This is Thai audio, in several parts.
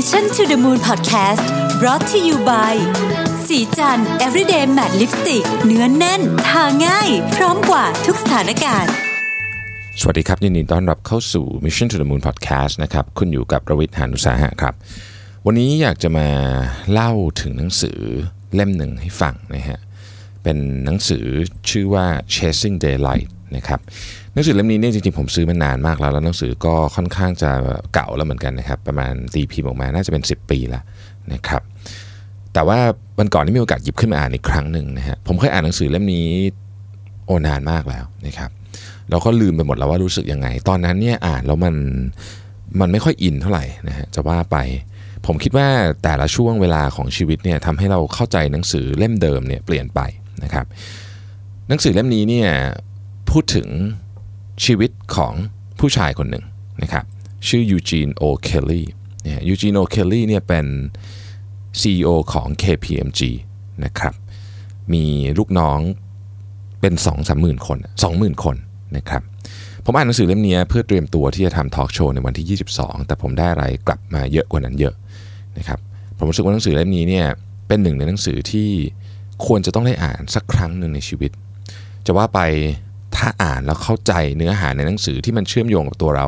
Mission to the Moon Podcast brought to you by สีจัน everyday matte lipstick เนื้อนแน่น ทาง่าย พร้อมกว่าทุกสถานการณ์ สวัสดีครับ ยินดีต้อนรับเข้าสู่ Mission to the Moon Podcast นะครับ คุณอยู่กับประวิทย์หานุสาหะครับ วันนี้อยากจะมาเล่าถึงหนังสือเล่มหนึ่งให้ฟังนะฮะ เป็นหนังสือชื่อว่า Chasing Daylight นะครับ นังสือเล่มนี้เนี่ยจริงๆผมซื้อมานานมากแล้ว แล้วหนังสือก็ค่อนข้างจะเก่าแล้วเหมือนกันนะครับ ประมาณตีพิมพ์ออกมาน่าจะเป็น 10 ปีแล้วนะครับ แต่ว่าวันก่อนนี่มีโอกาสหยิบขึ้นมาอ่านอีกครั้งหนึ่งนะฮะผมเคยอ่านหนังสือเล่มนี้โอนานมากแล้วนะครับเราก็ลืมไปหมดแล้วว่ารู้สึกยังไง ตอนนั้นเนี่ยอ่านแล้วมันมันไม่ค่อยอินเท่าไหร่นะฮะจะว่าไป ผมคิดว่าแต่ละช่วงเวลาของชีวิตเนี่ยทำให้เราเข้าใจหนังสือเล่มเดิมเนี่ยเปลี่ยนไปนะครับ หนังสือเล่มนี้เนี่ยพูดถึง ชีวิตของผู้ชายคนหนึ่งนะครับชื่อยูจีนโอเคลลี่เนี่ยยูจีนโอเคลลี่เนี่ยเป็น CEO ของ KPMG นะครับมีลูกน้องเป็น 2 3 0 0 0 0 คน 20,000 คนนะครับผมอ่านหนังสือเล่มนี้เพื่อเตรียมตัวที่จะทำทอล์กโชว์ในวันที่ 22 แต่ผมได้อะไรกลับมาเยอะกว่านั้นเยอะนะครับผมรู้สึกว่าหนังสือเล่มนี้เนี่ยเป็นหนึ่งในหนังสือที่ควรจะต้องได้อ่านสักครั้งหนึ่งในชีวิต จะว่าไป ถ้าอ่านแล้วเข้าใจเนื้อหาในหนังสือที่มันเชื่อมโยงกับตัวเรา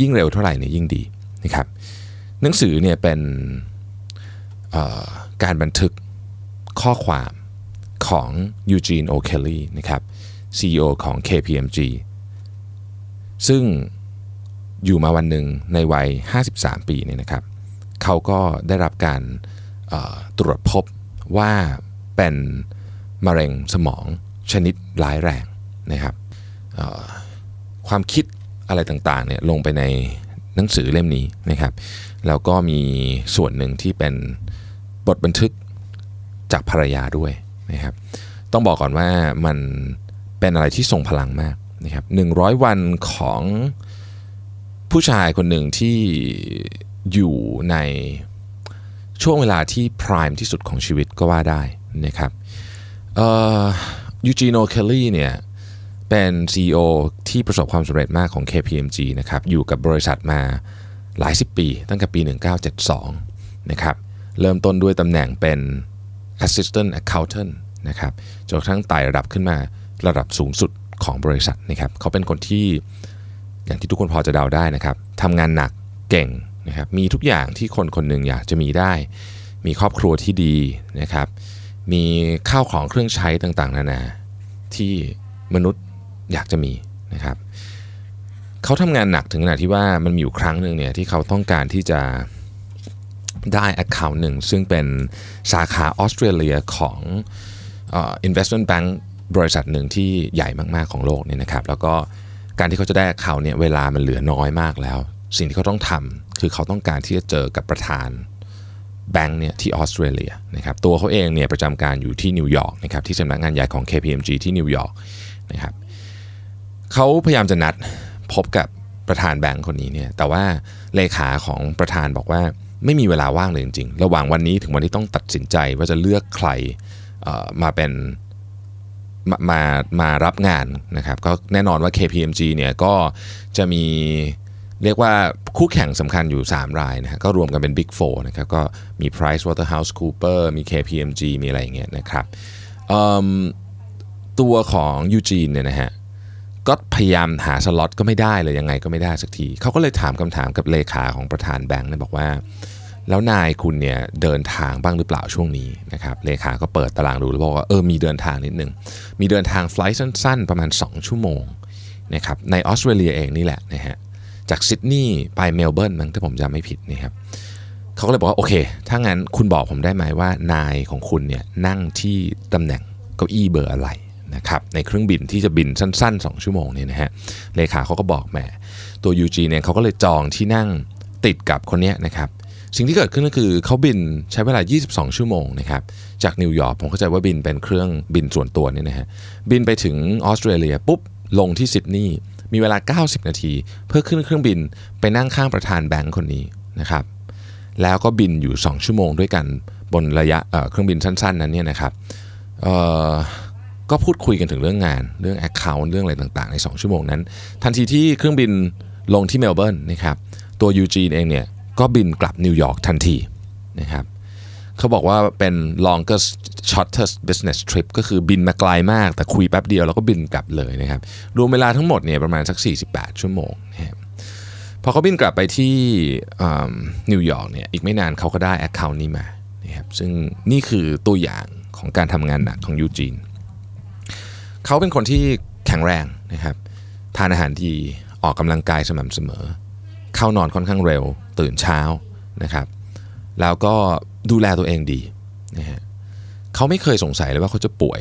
ยิ่งเร็วเท่าไหร่เนี่ยยิ่งดีนะครับหนังสือเนี่ยเป็นการบันทึกข้อความของยูจีนโอเคลลี่นะครับ CEO ของ KPMG ซึ่งอยู่มาวันหนึ่งในวัย 53 ปีเนี่ยนะครับ เขาก็ได้รับการตรวจพบว่าเป็นมะเร็งสมองชนิดร้ายแรงนะครับ ความคิดอะไรต่างๆเนี่ยลงไปในหนังสือเล่มนี้นะครับแล้วก็มีส่วนหนึ่งที่เป็นบทบันทึกจากภรรยาด้วยนะครับต้องบอกก่อนว่ามันเป็นอะไรที่ทรงพลังมากนะครับ100 วันของผู้ชายคนหนึ่งที่อยู่ในช่วงเวลาที่พร i มที่สุดของชีวิตก็ว่าได้นะครับยูจีโน เคลลี่เนี่ย เป็น CEO ที่ประสบความสำเร็จมากของ KPMG นะครับอยู่กับบริษัทมาหลายสิบปี ตั้งแต่ปี 1972 นะครับเริ่มต้นด้วยตำแหน่งเป็น Assistant Accountant นะครับจนกระทั่งไต่ระดับขึ้นมาระดับสูงสุดของบริษัทนะครับเขาเป็นคนที่อย่างที่ทุกคนพอจะเดาได้นะครับทำงานหนักเก่งนะครับมีทุกอย่างที่คนคนหนึ่งอยากจะมีได้ มีครอบครัวที่ดีนะครับมีข้าวของเครื่องใช้ต่างๆ นานาที่มนุษย์ อยากจะมีนะครับเขาทำงานหนักถึงขนาดที่ว่ามันมีอยู่ครั้งหนึ่งเนี่ยที่เขาต้องการที่จะได้ account หนึ่งซึ่งเป็นสาขาออสเตรเลียของอ investment bank บริษัทหนึ่งที่ใหญ่มาก ๆ ของโลกเนี่ยนะครับแล้วก็การที่เขาจะได้ account เนี่ยเวลามันเหลือน้อยมากแล้ว สิ่งที่เขาต้องทำคือเขาต้องการที่จะเจอกับประธานแบงค์เนี่ยที่ออสเตรเลียนะครับตัวเขาเองเนี่ยประจำการอยู่ที่นิวยอร์กนะครับที่สำนักงานใหญ่ของ KPMG ที่นิวยอร์กนะครับ เขาพยายามจะนัดพบกับประธานแบงค์คนนี้เนี่ยแต่ว่าเลขาของประธานบอกว่าไม่มีเวลาว่างเลยจริงๆ ระหว่างวันนี้ถึงวันที่ต้องตัดสินใจว่าจะเลือกใครมาเป็นมามามารับงานนะครับก็แน่นอนว่า KPMG เนี่ยก็จะมีเรียกว่าคู่แข่งสำคัญอยู่ 3 รายนะก็รวมกันเป็น Big 4นะครับก็มี Price Waterhouse Cooper มี KPMG มีอะไรอย่างเงี้ยนะครับตัวของยูจีนเนี่ยนะฮะ ก็พยายามหาสล็อตก็ไม่ได้เลยยังไงก็ไม่ได้สักทีเขาก็เลยถามคำถามกับเลขาของประธานแบงค์เนี่ยบอกว่า แล้วนายคุณเนี่ยเดินทางบ้างหรือเปล่าช่วงนี้นะครับเลขาก็เปิดตารางดูแล้วบอกว่าเออมีเดินทางนิดนึงมีเดินทาง flight สั้น ๆ ประมาณ 2 ชั่วโมงนะครับในออสเตรเลียเองนี่แหละนะฮะจากซิดนีย์ไปเมลเบิร์นมั้งถ้าผมจำไม่ผิดนะครับเขาก็เลยบอกว่าโอเคถ้างั้นคุณบอกผมได้ไหมว่านายของคุณเนี่ยนั่งที่ตำแหน่งเก้าอี้เบอร์อะไร นะครับในเครื่องบินที่จะบินสั้น ๆ 2 ชั่วโมงเนี่ยนะฮะเลขาเขาก็บอกแหมตัวยูจีนเนี่ยเขาก็เลยจองที่นั่งติดกับคนนี้นะครับสิ่งที่เกิดขึ้นก็คือเขาบินใช้เวลา 22 ชั่วโมงนะครับจากนิวยอร์กผมเข้าใจว่าบินเป็นเครื่องบินส่วนตัวเนี่ยนะฮะบินไปถึงออสเตรเลียปุ๊บลงที่ซิดนีย์มีเวลา 90 นาที เพื่อขึ้นเครื่องบินไปนั่งข้างประธานแบงค์คนนี้นะครับแล้วก็บินอยู่ 2 ชั่วโมงด้วยกันบนระยะเเครื่องบินสั้น ๆ นั้นเนี่ยนะครับเอ่อ ก็พูดคุยกันถึงเรื่องงานเรื่อง Account เรื่องอะไรต่างๆ ใน 2 ชั่วโมงนั้น ทันทีที่เครื่องบินลงที่เมลเบิร์นนะครับตัวยูจีนเองเนี่ยก็บินกลับนิวยอร์กทันทีนะครับเขาบอกว่าเป็น longest shortest business trip ก็คือบินมาไกลมากแต่คุยแป๊บเดียวแล้วก็บินกลับเลยนะครับรวมเวลาทั้งหมดเนี่ยประมาณสัก 48 ชั่วโมงนะครับพอเขาบินกลับไปที่นิวยอร์กเนี่ยอีกไม่นานเขาก็ได้ Account นี้มานะครับซึ่งนี่คือตัวอย่างของการทำงานหนักของยูจีน เขาเป็นคนที่แข็งแรงนะครับ ทานอาหารดีออกกำลังกายสม่ำเสมอ เข้านอนค่อนข้างเร็ว ตื่นเช้านะครับ แล้วก็ดูแลตัวเองดีนะฮะเขาไม่เคยสงสัยเลยว่าเขาจะป่วย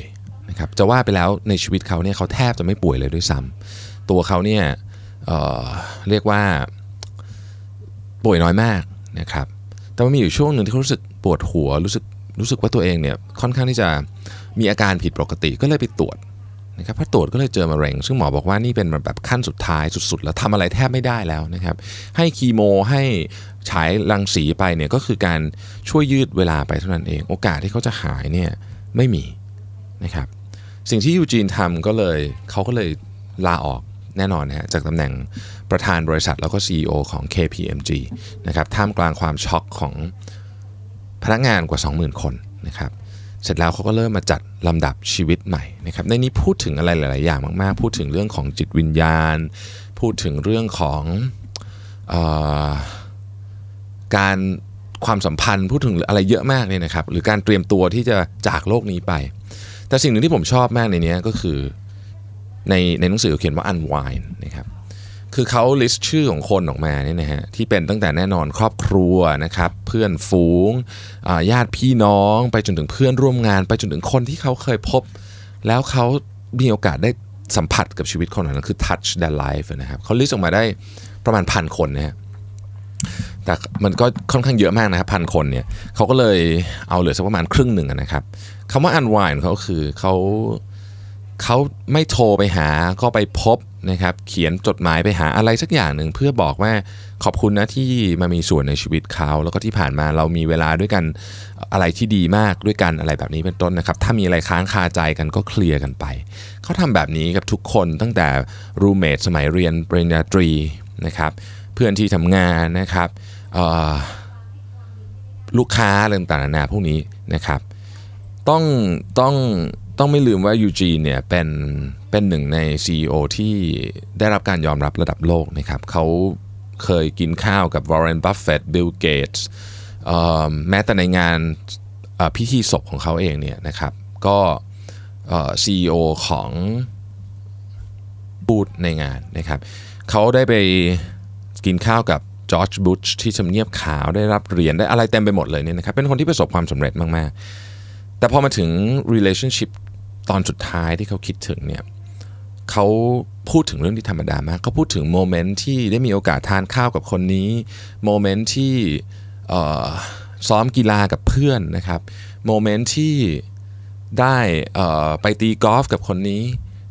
นะครับจะว่าไปแล้วในชีวิตเขาเนี่ยเขาแทบจะไม่ป่วยเลยด้วยซ้ำตัวเขาเนี่ยเเรียกว่าป่วยน้อยมากนะครับแต่ว่ามีอยู่ช่วงหนึ่งที่เขารู้สึกปวดหัวรู้สึกรู้สึกว่าตัวเองเนี่ยค่อนข้างที่จะมีอาการผิดปกติก็เลยไปตรวจ นะครับพอตรวจก็เลยเจอมะเร็ง ซึ่งหมอบอกว่านี่เป็นแบบขั้นสุดท้ายสุดๆ แล้วทำอะไรแทบไม่ได้แล้วนะครับ ให้คีโมให้ฉายรังสีไปเนี่ยก็คือการช่วยยืดเวลาไปเท่านั้นเอง โอกาสที่เขาจะหายเนี่ยไม่มีนะครับ สิ่งที่ยูจีนทำก็เลยเขาก็เลยลาออกแน่นอนนะฮะจากตำแหน่งประธานบริษัทแล้วก็ CEO ของ KPMG นะครับท่ามกลางความช็อกของพนักงานกว่า 20,000 คนนะครับ เสร็จแล้วเขาก็เริ่มมาจัดลำดับชีวิตใหม่นะครับในนี้พูดถึงอะไรหลาย ๆ อย่างมาก ๆ พูดถึงเรื่องของจิตวิญญาณ พูดถึงเรื่องของอการความสัมพันธ์ พูดถึงอะไรเยอะมากเลยนะครับ หรือการเตรียมตัวที่จะจากโลกนี้ไป แต่สิ่งหนึ่งที่ผมชอบมากในนี้ก็คือในในหนังสือเขียนว่า unwind นะครับ คือเขา list ชื่อของคนออกมาเนี่ยนะฮะที่เป็นตั้งแต่แน่นอนครอบครัวนะครับเพื่อนฝูงญาติพี่น้อง ไปจนถึงเพื่อนร่วมงาน ไปจนถึงคนที่เขาเคยพบ แล้วเขามีโอกาสได้สัมผัสกับชีวิตคนนั้นคือ touch their life นะครับเขา list ออกมาได้ประมาณพันคนนะฮะแต่มันก็ค่อนข้างเยอะมากนะครับพันคนเนี่ยเขาก็เลยเอาเหลือสักประมาณครึ่งหนึ่งนะครับคำว่า unwind เขาคือเขาเขาไม่โทรไปหาก็ไปพบ นะครับเขียนจดหมายไปหาอะไรสักอย่างหนึ่งเพื่อบอกว่าขอบคุณนะที่มามีส่วนในชีวิตเขาแล้วก็ที่ผ่านมาเรามีเวลาด้วยกันอะไรที่ดีมากด้วยกันอะไรแบบนี้เป็นต้นนะครับ ถ้ามีอะไรค้างคาใจกันก็เคลียร์กันไป เขาทำแบบนี้กับทุกคนตั้งแต่รูเมทสมัยเรียนปริญญาตรีนะครับเพื่อนที่ทำงานนะครับลูกค้าอะไรต่างๆนานาพวกนี้นะครับ ต้องต้องต้องไม่ลืมว่ายูจีเนี่ยเป็น เป็นหนึ่งใน CEO ที่ได้รับการยอมรับระดับโลกนะครับเขาเคยกินข้าวกับ Warren Buffett Bill Gates แม้แต่ในงานพิธีศพของเขาเองเนี่ยนะครับก็ซีอีโอของบูธในงานนะครับเขาได้ไปกินข้าวกับจอร์จบุชที่ทำเนียบขาวได้รับเหรียญได้อะไรเต็มไปหมดเลยเนี่ยนะครับเป็นคนที่ประสบความสำเร็จมาก ๆ แต่พอมาถึง relationship ตอนสุดท้ายที่เขาคิดถึงเนี่ย เขาพูดถึงเรื่องที่ธรรมดามากเขาพูดถึงโมเมนต์ที่ได้มีโอกาสทานข้าวกับคนนี้โมเมนต์ที่ซ้อมกีฬากับเพื่อนนะครับโมเมนต์ที่ได้ไปตีกอล์ฟกับคนนี้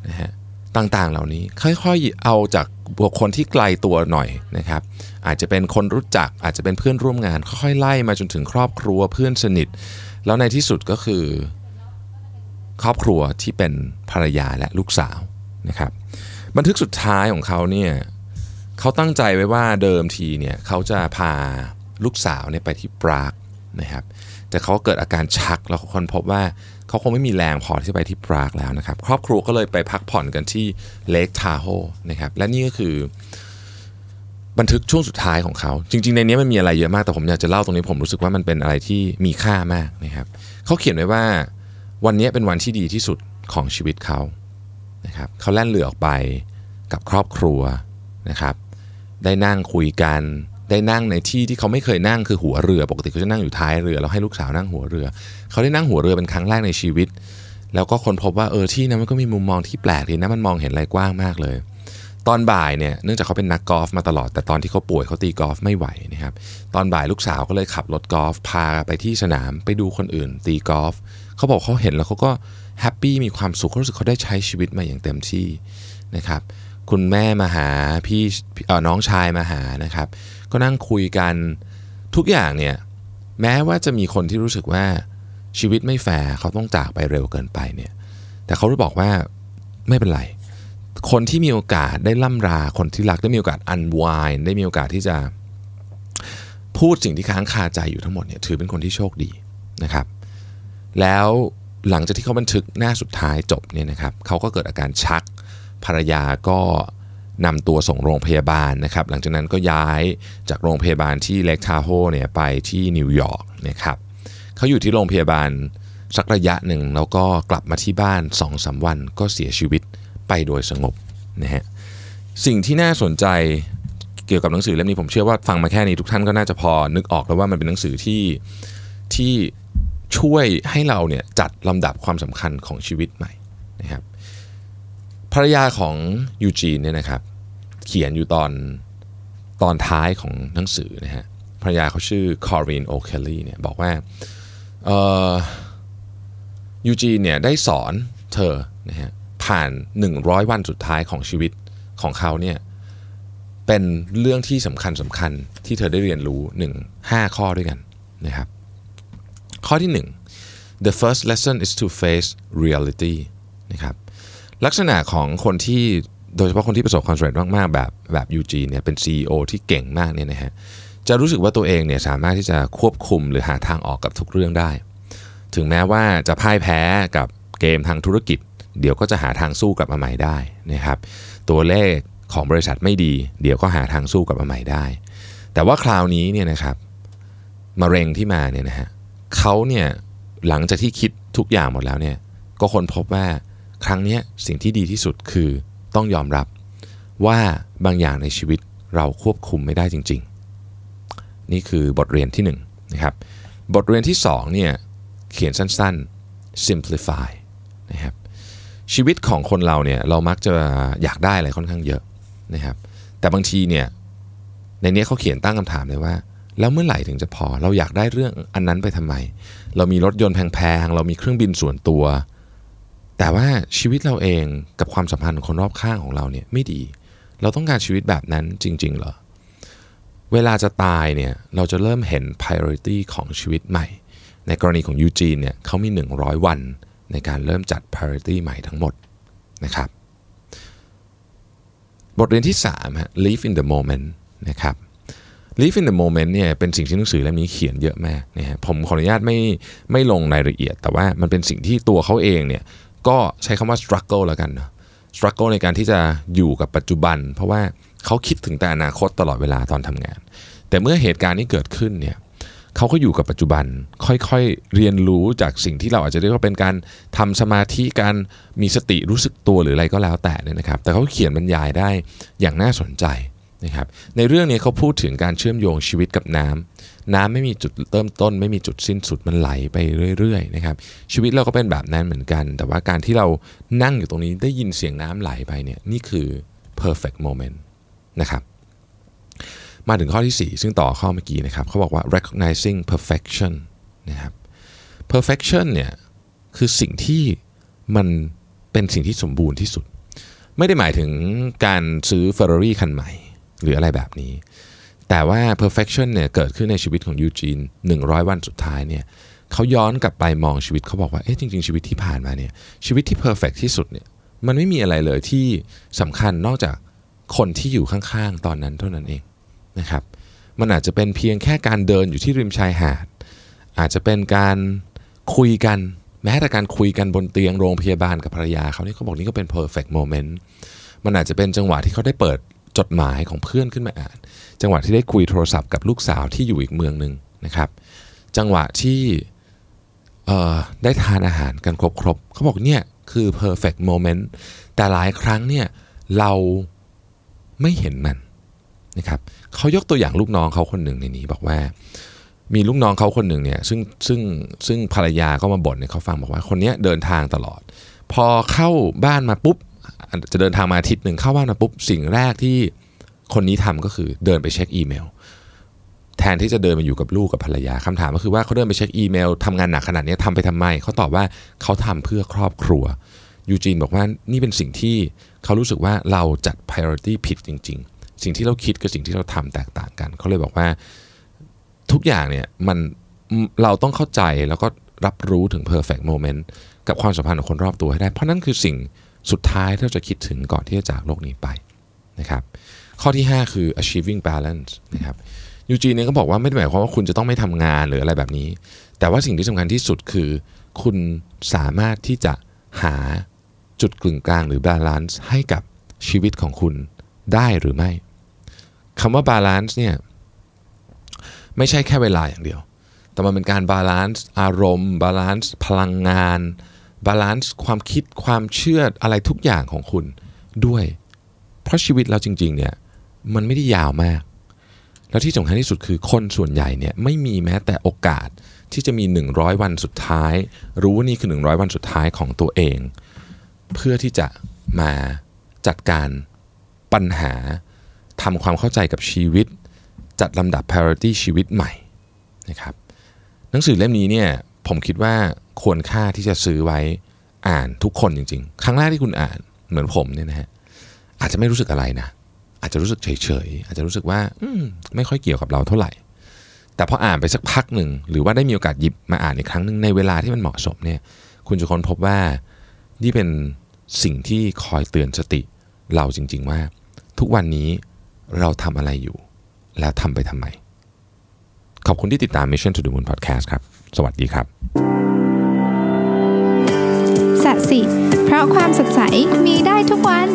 นะฮะต่างๆเหล่านี้ค่อยๆเอาจากบุคคลที่ไกลตัวหน่อยนะครับอาจจะเป็นคนรู้จักอาจจะเป็นเพื่อนร่วมงานค่อยๆไล่มาจนถึงครอบครัวเพื่อนสนิท แล้วในที่สุดก็คือ ครอบครัวที่เป็นภรรยาและลูกสาว นะครับบันทึกสุดท้ายของเขาเนี่ยเขาตั้งใจไว้ว่าเดิมทีเนี่ยเขาจะพาลูกสาวเนี่ยไปที่ปรากนะครับแต่เขาเกิดอาการชักแล้วคนพบว่าเขาคงไม่มีแรงพอที่จะไปที่ปรากแล้วนะครับ ครอบครัวก็เลยไปพักผ่อนกันที่เลกทาโฮนะครับและนี่ก็คือ บันทึกช่วงสุดท้ายของเขา จริง ๆ ในนี้มันมีอะไรเยอะมากแต่ผมอยากจะเล่าตรงนี้ผมรู้สึกว่ามันเป็นอะไรที่มีค่ามากนะครับเขาเขียนไว้ว่าวันนี้เป็นวันที่ดีที่สุดของชีวิตเขา นะครับเขาแล่นเรือออกไปกับครอบครัวนะครับ ได้นั่งคุยกันได้นั่งในที่ที่เขาไม่เคยนั่งคือหัวเรือ ปกติเขาจะนั่งอยู่ท้ายเรือแล้วให้ลูกสาวนั่งหัวเรือ เขาได้นั่งหัวเรือเป็นครั้งแรกในชีวิต แล้วก็คนพบว่าเออที่นั้นมันก็มีมุมมองที่แปลกดีนะมันมองเห็นอะไรกว้างมากเลย ตอนบ่ายเนี่ยเนื่องจากเขาเป็นนักกอล์ฟมาตลอด แต่ตอนที่เขาป่วยเขาตีกอล์ฟไม่ไหวนะครับตอนบ่ายลูกสาวก็เลยขับรถกอล์ฟพาไปที่สนามไปดูคนอื่น ตีกอล์ฟเขาบอกเขาเห็นแล้วเขาก็ แฮปปี้มีความสุขเขารู้สึกเขาได้ใช้ชีวิตมาอย่างเต็มที่นะครับคุณแม่มาหาพี่น้องชายมาหานะครับ ก็นั่งคุยกันทุกอย่างเนี่ยแม้ว่าจะมีคนที่รู้สึกว่าชีวิตไม่แฟร์เขาต้องจากไปเร็วเกินไปเนี่ยแต่เขาได้บอกว่าไม่เป็นไรคนที่มีโอกาสได้ล่ำราคนที่รักได้มีโอกาสอันวายได้มีโอกาสที่จะพูดสิ่งที่ค้างคาใจอยู่ทั้งหมดเนี่ยถือเป็นคนที่โชคดีนะครับ แล้ว หลังจากที่เขาบันทึกหน้าสุดท้ายจบเนี่ยนะครับเขาก็เกิดอาการชักภรรยาก็นำตัวส่งโรงพยาบาลนะครับ หลังจากนั้นก็ย้ายจากโรงพยาบาลที่เล็กทาโฮเนี่ยไปที่นิวยอร์กนะครับเขาอยู่ที่โรงพยาบาลสักระยะหนึ่งแล้วก็กลับมาที่บ้าน2อสวันก็เสียชีวิตไปโดยสงบนะฮะสิ่งที่น่าสนใจเกี่ยวกับหนังสือเล่มนี้ผมเชื่อว่าฟังมาแค่นี้ทุกท่านก็น่าจะพอนึกออกแล้วว่ามันเป็นหนังสือที่ที่ ช่วยให้เราเนี่ยจัดลำดับความสำคัญของชีวิตใหม่นะครับภรรยาของยูจีนเนี่ยนะครับเขียนอยู่ตอนตอนท้ายของหนังสือนะฮะภรรยาเขาชื่อคอรีนโอเคลลี่เนี่ยบอกว่ายูจีนเนี่ยได้สอนเธอนะฮะผ่าน 100 วันสุดท้ายของชีวิตของเขาเนี่ยเป็นเรื่องที่สำคัญสำคัญที่เธอได้เรียนรู้ 1 5 ข้อด้วยกันนะครับ ข้อที่ 1 the first lesson is to face reality นะครับลักษณะของคนที่โดยเฉพาะคนที่ประสบความสำเร็จมากๆแบบแบบยูจีเนี่ยเป็น CEO ที่เก่งมากเนี่ยนะฮะจะรู้สึกว่าตัวเองเนี่ยสามารถที่จะควบคุมหรือหาทางออกกับทุกเรื่องได้ ถึงแม้ว่าจะพ่ายแพ้กับเกมทางธุรกิจ เดี๋ยวก็จะหาทางสู้กลับมาใหม่ได้นะครับตัวเลขของบริษัทไม่ดี เดี๋ยวก็หาทางสู้กลับมาใหม่ได้ แต่ว่าคราวนี้เนี่ยนะครับมะเร็งที่มาเนี่ยนะฮะ เขาเนี่ยหลังจากที่คิดทุกอย่างหมดแล้วเนี่ยก็คนพบว่าครั้งนี้สิ่งที่ดีที่สุดคือต้องยอมรับว่าบางอย่างในชีวิตเราควบคุมไม่ได้จริง ๆ นี่คือบทเรียนที่1นนะครับบทเรียนที่2เนี่ยเขียนสั้นๆ simplify นะครับชีวิตของคนเราเนี่ยเรามักจะอยากได้อะไรค่อนข้างเยอะนะครับแต่บางทีเนี่ยในนี้เขาเขียนตั้งคำถามเลยว่า แล้วเมื่อไหร่ถึงจะพอ เราอยากได้เรื่องอันนั้นไปทำไม เรามีรถยนต์แพงๆ เรามีเครื่องบินส่วนตัว แต่ว่าชีวิตเราเองกับความสัมพันธ์ของคนรอบข้างของเราเนี่ยไม่ดี เราต้องการชีวิตแบบนั้นจริง ๆ เหรอ เวลาจะตายเนี่ยเราจะเริ่มเห็น priority ของชีวิตใหม่ ในกรณีของยูจีนเนี่ยเขามี 100 วันในการเริ่มจัด priority ใหม่ทั้งหมดนะครับ บทเรียนที่3ฮะ live in the moment นะครับ live in the moment เนี่ยเป็นสิ่งที่หนังสือเล่มนี้เขียนเยอะมากนะฮะผมขออนุญาตไม่ไม่ลงรายละเอียด แต่ว่ามันเป็นสิ่งที่ตัวเขาเองเนี่ยก็ใช้คำว่า struggle แล้วกันนะ struggle ในการที่จะอยู่กับปัจจุบัน เพราะว่าเขาคิดถึงแต่อนาคตตลอดเวลาตอนทำงาน แต่เมื่อเหตุการณ์นี้เกิดขึ้นเนี่ยเขาก็อยู่กับปัจจุบันค่อยๆเรียนรู้จากสิ่งที่เราอาจจะเรียกว่าเป็นการทำสมาธิการมีสติรู้สึกตัวหรืออะไรก็แล้วแต่เนี่ยนะครับ แต่เขาเขียนบรรยายได้อย่างน่าสนใจ นะครับในเรื่องนี้เขาพูดถึงการเชื่อมโยงชีวิตกับน้ำน้ำไม่มีจุดเริ่มต้น ไม่มีจุดสิ้นสุดมันไหลไปเรื่อยๆนะครับชีวิตเราก็เป็นแบบนั้นเหมือนกัน แต่ว่าการที่เรานั่งอยู่ตรงนี้ได้ยินเสียงน้ำไหลไปเนี่ยนี่คือ perfect moment นะครับมาถึงข้อที่ 4 ซึ่งต่อข้อเมื่อกี้นะครับเขาบอกว่า recognizing perfection นะครับ perfection เนี่ยคือสิ่งที่มันเป็นสิ่งที่สมบูรณ์ที่สุด ไม่ได้หมายถึงการซื้อ Ferrari คันใหม่ หรืออะไรแบบนี้ แต่ว่า perfection เนี่ยเกิดขึ้นในชีวิตของยูจีน100 วันสุดท้ายเนี่ยเขาย้อนกลับไปมองชีวิตเขาบอกว่าเอ๊ะจริง ๆ ชีวิตที่ผ่านมาเนี่ยชีวิตที่ perfect ที่สุดเนี่ยมันไม่มีอะไรเลยที่สำคัญนอกจากคนที่อยู่ข้างๆ ตอนนั้นเท่านั้นเองนะครับมันอาจจะเป็นเพียงแค่การเดินอยู่ที่ริมชายหาด อาจจะเป็นการคุยกัน แม้แต่การคุยกันบนเตียงโรงพยาบาลกับภรรยาเขานี่เขาบอกนี่ก็เป็น perfect moment มันอาจจะเป็นจังหวะที่เขาได้เปิด จดหมายของเพื่อนขึ้นมาอ่าน จังหวะที่ได้คุยโทรศัพท์กับลูกสาวที่อยู่อีกเมืองหนึ่งนะครับ จังหวะที่ได้ทานอาหารกันครบๆเขาบอกเนี่ยคือ perfect moment แต่หลายครั้งเนี่ยเราไม่เห็นมันนะครับเขายกตัวอย่างลูกน้องเขาคนหนึ่งในนี้บอกว่า มีลูกน้องเขาคนหนึ่งเนี่ยซึ่งซึ่งซึ่งภรรยาก็มาบ่นเนี่ยเขาฟังบอกว่าคนนี้เดินทางตลอด พอเข้าบ้านมาปุ๊บ จะเดินทางมาอาทิตย์หนึ่งเข้าบ้านมาปุ๊บสิ่งแรกที่คนนี้ทำก็คือเดินไปเช็คอีเมล แทนที่จะเดินมาอยู่กับลูกกับภรรยาคำถามก็คือว่าเขาเดินไปเช็คอีเมลทำงานหนักขนาดนี้ทำไปทำไมเขาตอบว่าเขาทำเพื่อครอบครัวยูจีนบอกว่านี่เป็นสิ่งที่เขารู้สึกว่าเราจัด priority ผิดจริง ๆ สิ่งที่เราคิดกับสิ่งที่เราทำแตกต่างกัน เขาเลยบอกว่าทุกอย่างเนี่ยมันเราต้องเข้าใจแล้วก็รับรู้ถึง perfect moment กับความสัมพันธ์ของคนรอบตัวให้ได้ เพราะนั่นคือสิ่ง สุดท้ายที่เราจะคิดถึงก่อนที่จะจากโลกนี้ไปนะครับข้อที่ 5 คือ achieving balance นะครับยูจีนเนี่ยก็บอกว่าไม่ได้หมายความว่าคุณจะต้องไม่ทำงานหรืออะไรแบบนี้ แต่ว่าสิ่งที่สำคัญที่สุดคือ คุณสามารถที่จะหาจุดกึ่งกลางหรือ balance ให้กับชีวิตของคุณได้หรือไม่คำว่า balance เนี่ยไม่ใช่แค่เวลาอย่างเดียว แต่มันเป็นการ balance อารมณ์ balance พลังงาน balance ความคิดความเชื่ออะไรทุกอย่างของคุณด้วย เพราะชีวิตเราจริง ๆ เนี่ยมันไม่ได้ยาวมาก แล้วที่สำคัญที่สุดคือคนส่วนใหญ่เนี่ยไม่มีแม้แต่โอกาสที่จะมี 100 วันสุดท้าย รู้ว่านี่คือ 100 วันสุดท้ายของตัวเอง เพื่อที่จะมาจัดการปัญหาทำความเข้าใจกับชีวิต จัดลำดับ priority ชีวิตใหม่นะครับหนังสือเล่มนี้เนี่ย ผมคิดว่าควรค่าที่จะซื้อไว้อ่านทุกคนจริง ๆ ครั้งแรกที่คุณอ่านเหมือนผมเนี่ยนะฮะอาจจะไม่รู้สึกอะไรนะ อาจจะรู้สึกเฉยๆอาจจะรู้สึกว่าอืมไม่ค่อยเกี่ยวกับเราเท่าไหร่ แต่พออ่านไปสักพักหนึ่งหรือว่าได้มีโอกาสหยิบมาอ่านอีกครั้งหนึ่งในเวลาที่มันเหมาะสมเนี่ย คุณจะค้นพบว่านี่เป็นสิ่งที่คอยเตือนสติเราจริง ๆ ว่า ทุกวันนี้เราทำอะไรอยู่ แล้วทำไปทำไม ขอบคุณที่ติดตาม Mission to the Moon Podcast ครับ สวัสดีครับสัสิเพราะความสดใสมีได้ทุกวัน